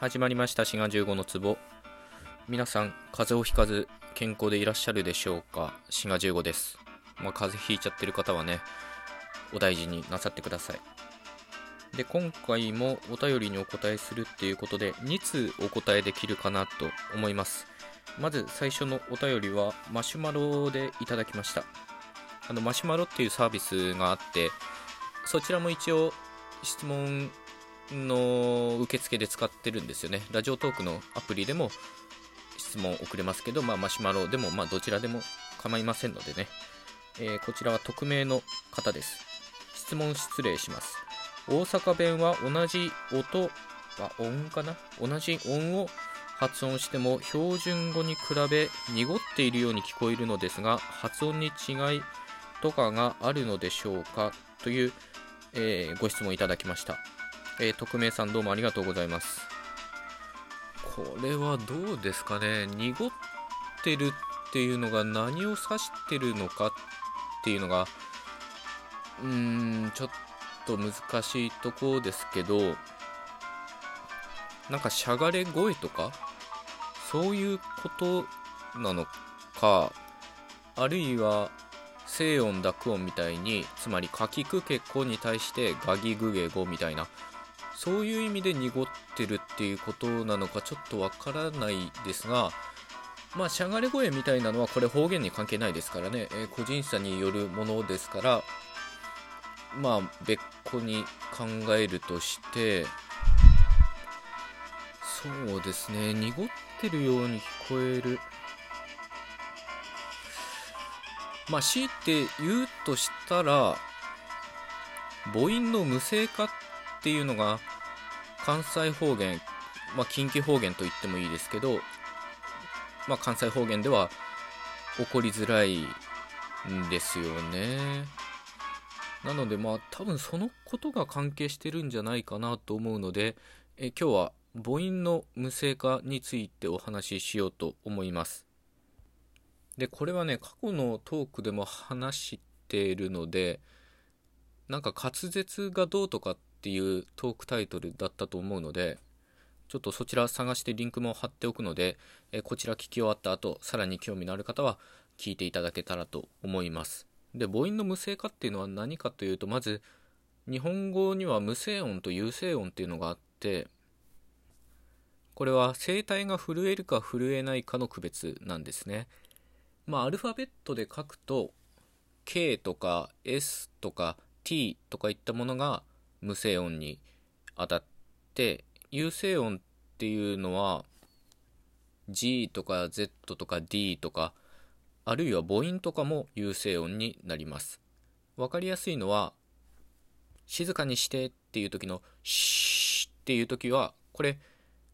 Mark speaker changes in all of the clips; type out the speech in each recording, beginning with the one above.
Speaker 1: 始まりました滋賀15の壺。皆さん風邪をひかず健康でいらっしゃるでしょうか？滋賀15です。まあ、風邪ひいちゃってる方はねお大事になさってください。で今回もお便りにお答えするっていうことで2通お答えできるかなと思います。まず最初のお便りはマシュマロでいただきました。あのマシュマロっていうサービスがあってそちらも一応質問の受付で使ってるんですよね。ラジオトークのアプリでも質問送れますけど、まあ、マシュマロでも、まあ、どちらでも構いませんのでね、えー、こちらは匿名の方です。質問失礼します。大阪弁は同じ音は音かな？同じ音を発音しても標準語に比べ濁っているように聞こえるのですが発音に違いとかがあるのでしょうか？という、えー、ご質問いただきました。えー、匿名さんどうもありがとうございます。これはどうですかね？濁ってるっていうのが何を指してるのかっていうのが、うーん、ちょっと難しいとこですけど、なんかしゃがれ声とか、そういうことなのか、あるいは、静音濁音みたいにつまりかきくけこに対してガギグゲゴみたいなそういう意味で濁ってるっていうことなのかちょっとわからないですが、まあ、しゃがれ声みたいなのはこれ方言に関係ないですからね、えー、個人差によるものですから、まあ、別個に考えるとして、そうですね、濁ってるように聞こえる。まあ、強いて言うとしたら、母音の無声化っっていうのが関西方言、まあ、近畿方言と言ってもいいですけど、まあ、関西方言では起こりづらいんですよね。なのでまあ多分そのことが関係してるんじゃないかなと思うのでえ今日は母音の無声化についてお話ししようと思います。でこれはね過去のトークでも話しているのでなんか滑舌がどうとかっっていうトークタイトルだったと思うので、ちょっとそちら探してリンクも貼っておくので、えこちら聞き終わった後、さらに興味のある方は聞いていただけたらと思います。で、母音の無声化っていうのは何かというと、まず、日本語には無声音と有声音っていうのがあって、これは声帯が震えるか震えないかの区別なんですね。まあ、アルファベットで書くと、K とか S とか T とかいったものが無声音に当たって有声音っていうのは G とか Z とか D とかあるいは母音とかも有声音になります。分かりやすいのは静かにしてっていう時のシーっていう時はこれ、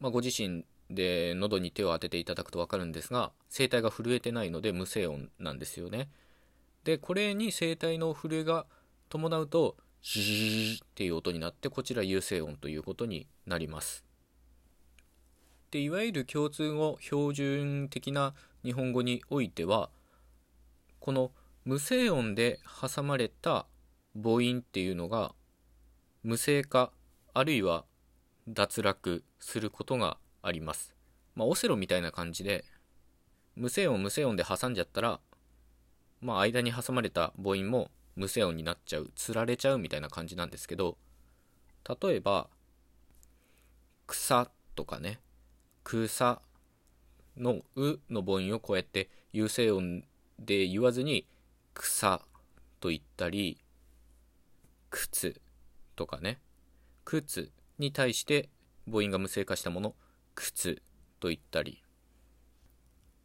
Speaker 1: まあ、ご自身で喉に手を当てていただくと分かるんですが声帯が震えてないので無声音なんですよね。でこれに声帯の震えが伴うとシーっていう音になってこちら有声音ということになります。でいわゆる共通語標準的な日本語においてはこの無声音で挟まれた母音っていうのが無声化あるいは脱落することがあります。まあ、オセロみたいな感じで無声音無声音で挟んじゃったらまあ間に挟まれた母音も無声音になっちゃうつられちゃうみたいな感じなんですけど例えば草とかね草の「う」の母音をこうやって有声音で言わずに草と言ったり靴とかね靴に対して母音が無声化したもの靴と言ったり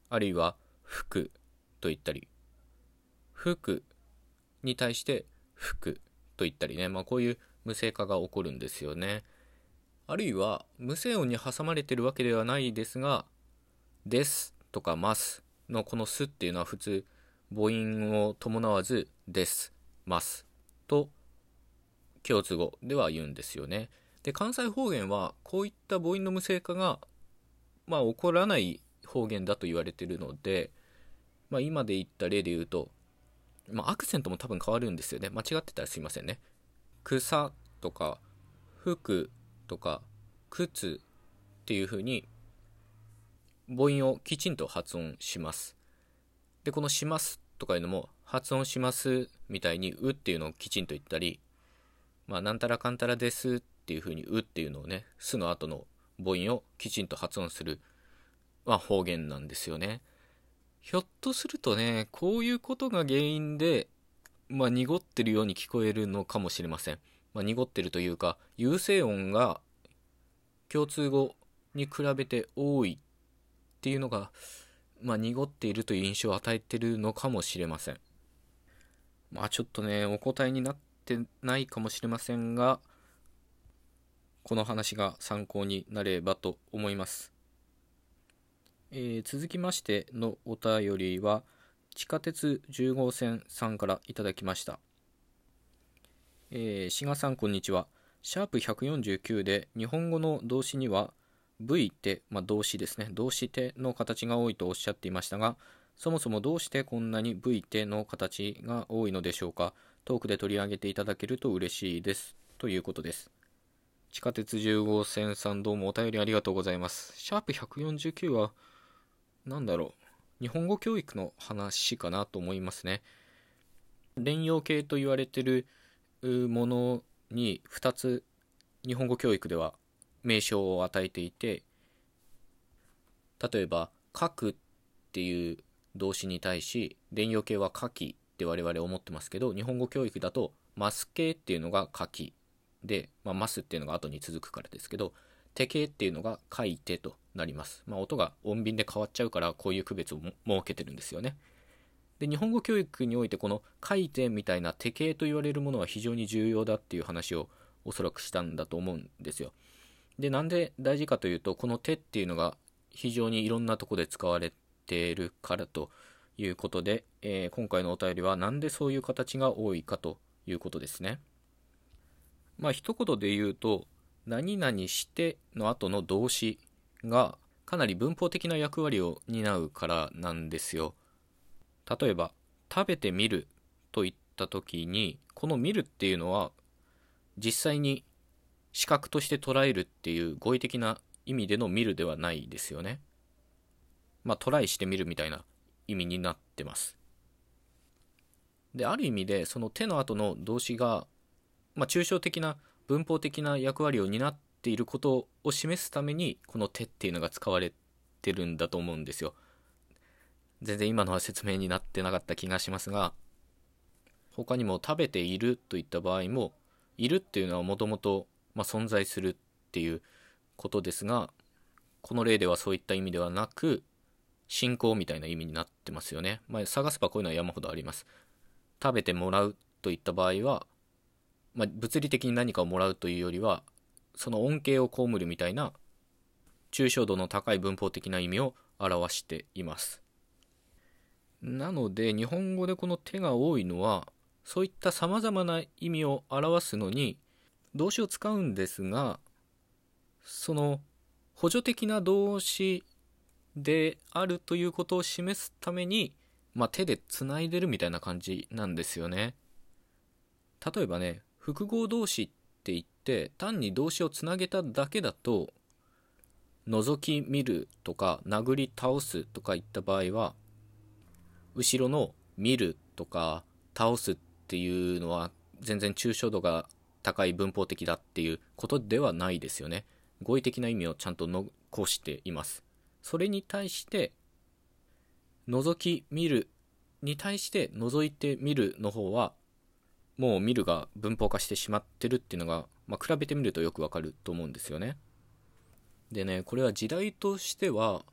Speaker 1: あるいは服と言ったり服に対して服と言ったりね、まあ、こういう無声化が起こるんですよね。あるいは無声音に挟まれてるわけではないですが「です」とか「ます」のこの「す」っていうのは普通母音を伴わず「です」「ます」と共通語では言うんですよね。で関西方言はこういった母音の無声化がまあ起こらない方言だと言われてるので、まあ、今で言った例で言うとまあ、アクセントも多分変わるんですよね。間違ってたらすいませんね。草とか、服とか、靴っていうふうに母音をきちんと発音しますでこの「します」とかいうのも発音しますみたいに「う」っていうのをきちんと言ったりまあなんたらかんたらですっていうふうに「う」っていうのをね「す」の後の母音をきちんと発音する、まあ、方言なんですよねひょっとするとねこういうことが原因でまあ濁ってるように聞こえるのかもしれません、まあ、濁ってるというか有声音が共通語に比べて多いっていうのが、まあ、濁っているという印象を与えてるのかもしれません。まあちょっとね、お答えになってないかもしれませんが、この話が参考になればと思います。えー、続きましてのお便りは、地下鉄10号線さんからいただきました。えー、志賀さんこんにちは。シャープ149で日本語の動詞には V って、まあ、動詞ですね。動詞ての形が多いとおっしゃっていましたが、そもそもどうしてこんなに V ての形が多いのでしょうか。トークで取り上げていただけると嬉しいです。ということです。地下鉄10号線さんどうもお便りありがとうございます。シャープ149は、何だろう。日本語教育の話かなと思いますね。連用形と言われてるものに2つ日本語教育では名称を与えていて例えば「書く」っていう動詞に対し連用形は「書き」って我々思ってますけど日本語教育だと「マス形」っていうのが「書き」で「まあ、マス」っていうのが後に続くからですけど「手形」っていうのが「書いて」となります、まあ、音が音便で変わっちゃうからこういう区別を設けてるんですよね。で日本語教育においてこの「書いて」みたいな手形と言われるものは非常に重要だっていう話をおそらくしたんだと思うんですよ。で、なんで大事かというと、この手っていうのが非常にいろんなとこで使われているからということで、えー、今回のお便りはなんでそういう形が多いかということですね。まあ一言で言うと、何々しての後の動詞がかなり文法的な役割を担うからなんですよ。例えば、食べてみると言った時に、この見るっていうのは実際に視覚として捉えるっていう語彙的な意味での見るではないですよね。まあトライしてみるみたいな意味になってます。で、ある意味でその手の後の動詞が、まあ、抽象的な文法的な役割を担っていることを示すためにこの手っていうのが使われてるんだと思うんですよ。全然今のは説明になってなかった気がしますが他にも食べているといった場合もいるっていうのはもともとま、存在するっていうことですがこの例ではそういった意味ではなく信仰みたいな意味になってますよね、まあ、探せばこういうのは山ほどあります食べてもらうといった場合は、まあ、物理的に何かをもらうというよりはその恩恵を被るみたいな抽象度の高い文法的な意味を表しています。なので日本語でこの手が多いのはそういったさまざまな意味を表すのに動詞を使うんですがその補助的な動詞であるということを示すために、まあ、手でつないでるみたいな感じなんですよね。例えばね複合動詞って言って単に動詞をつなげただけだと覗き見るとか殴り倒すとかいった場合は後ろの見るとか倒すっていうのは全然抽象度が高い文法的だっていうことではないですよね。語彙的な意味をちゃんと残しています。それに対して、覗き見るに対して覗いてみるの方は、もう見るが文法化してしまってるっていうのが、まあ、比べてみるとよくわかると思うんですよね。でね、これは時代としては、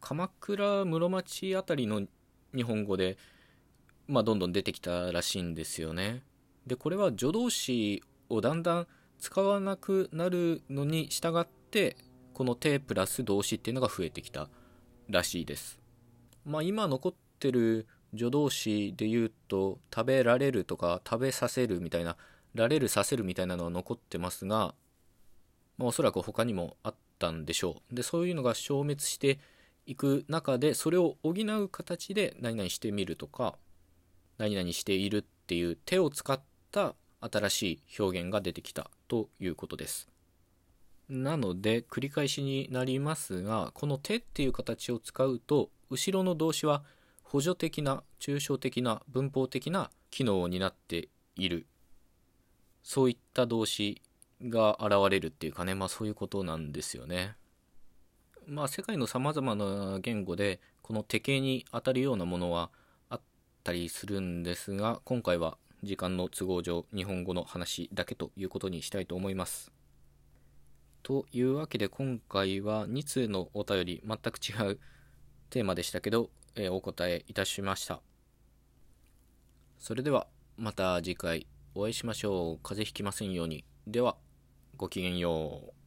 Speaker 1: 鎌倉室町あたりの日本語で、まあ、どんどん出てきたらしいんですよね。でこれは助動詞をだんだん使わなくなるのに従ってこの手プラス動詞っていうのが増えてきたらしいですまあ今残ってる助動詞で言うと食べられるとか食べさせるみたいなられるさせるみたいなのは残ってますが、まあ、おそらく他にもあったんでしょうでそういうのが消滅していく中でそれを補う形で何々してみるとか何々しているっていう手を使った新しい表現が出てきたということです。なので繰り返しになりますがこの手っていう形を使うと後ろの動詞は補助的な抽象的な文法的な機能を担っているそういった動詞が現れるっていうかねまあそういうことなんですよね。まあ世界のさまざまな言語でこの手形に当たるようなものはあったりするんですが今回は時間の都合上日本語の話だけということにしたいと思います。というわけで今回は2通のお便り全く違うテーマでしたけど、え、お答えいたしました。それではまた次回お会いしましょう。風邪ひきませんように。では、ごきげんよう。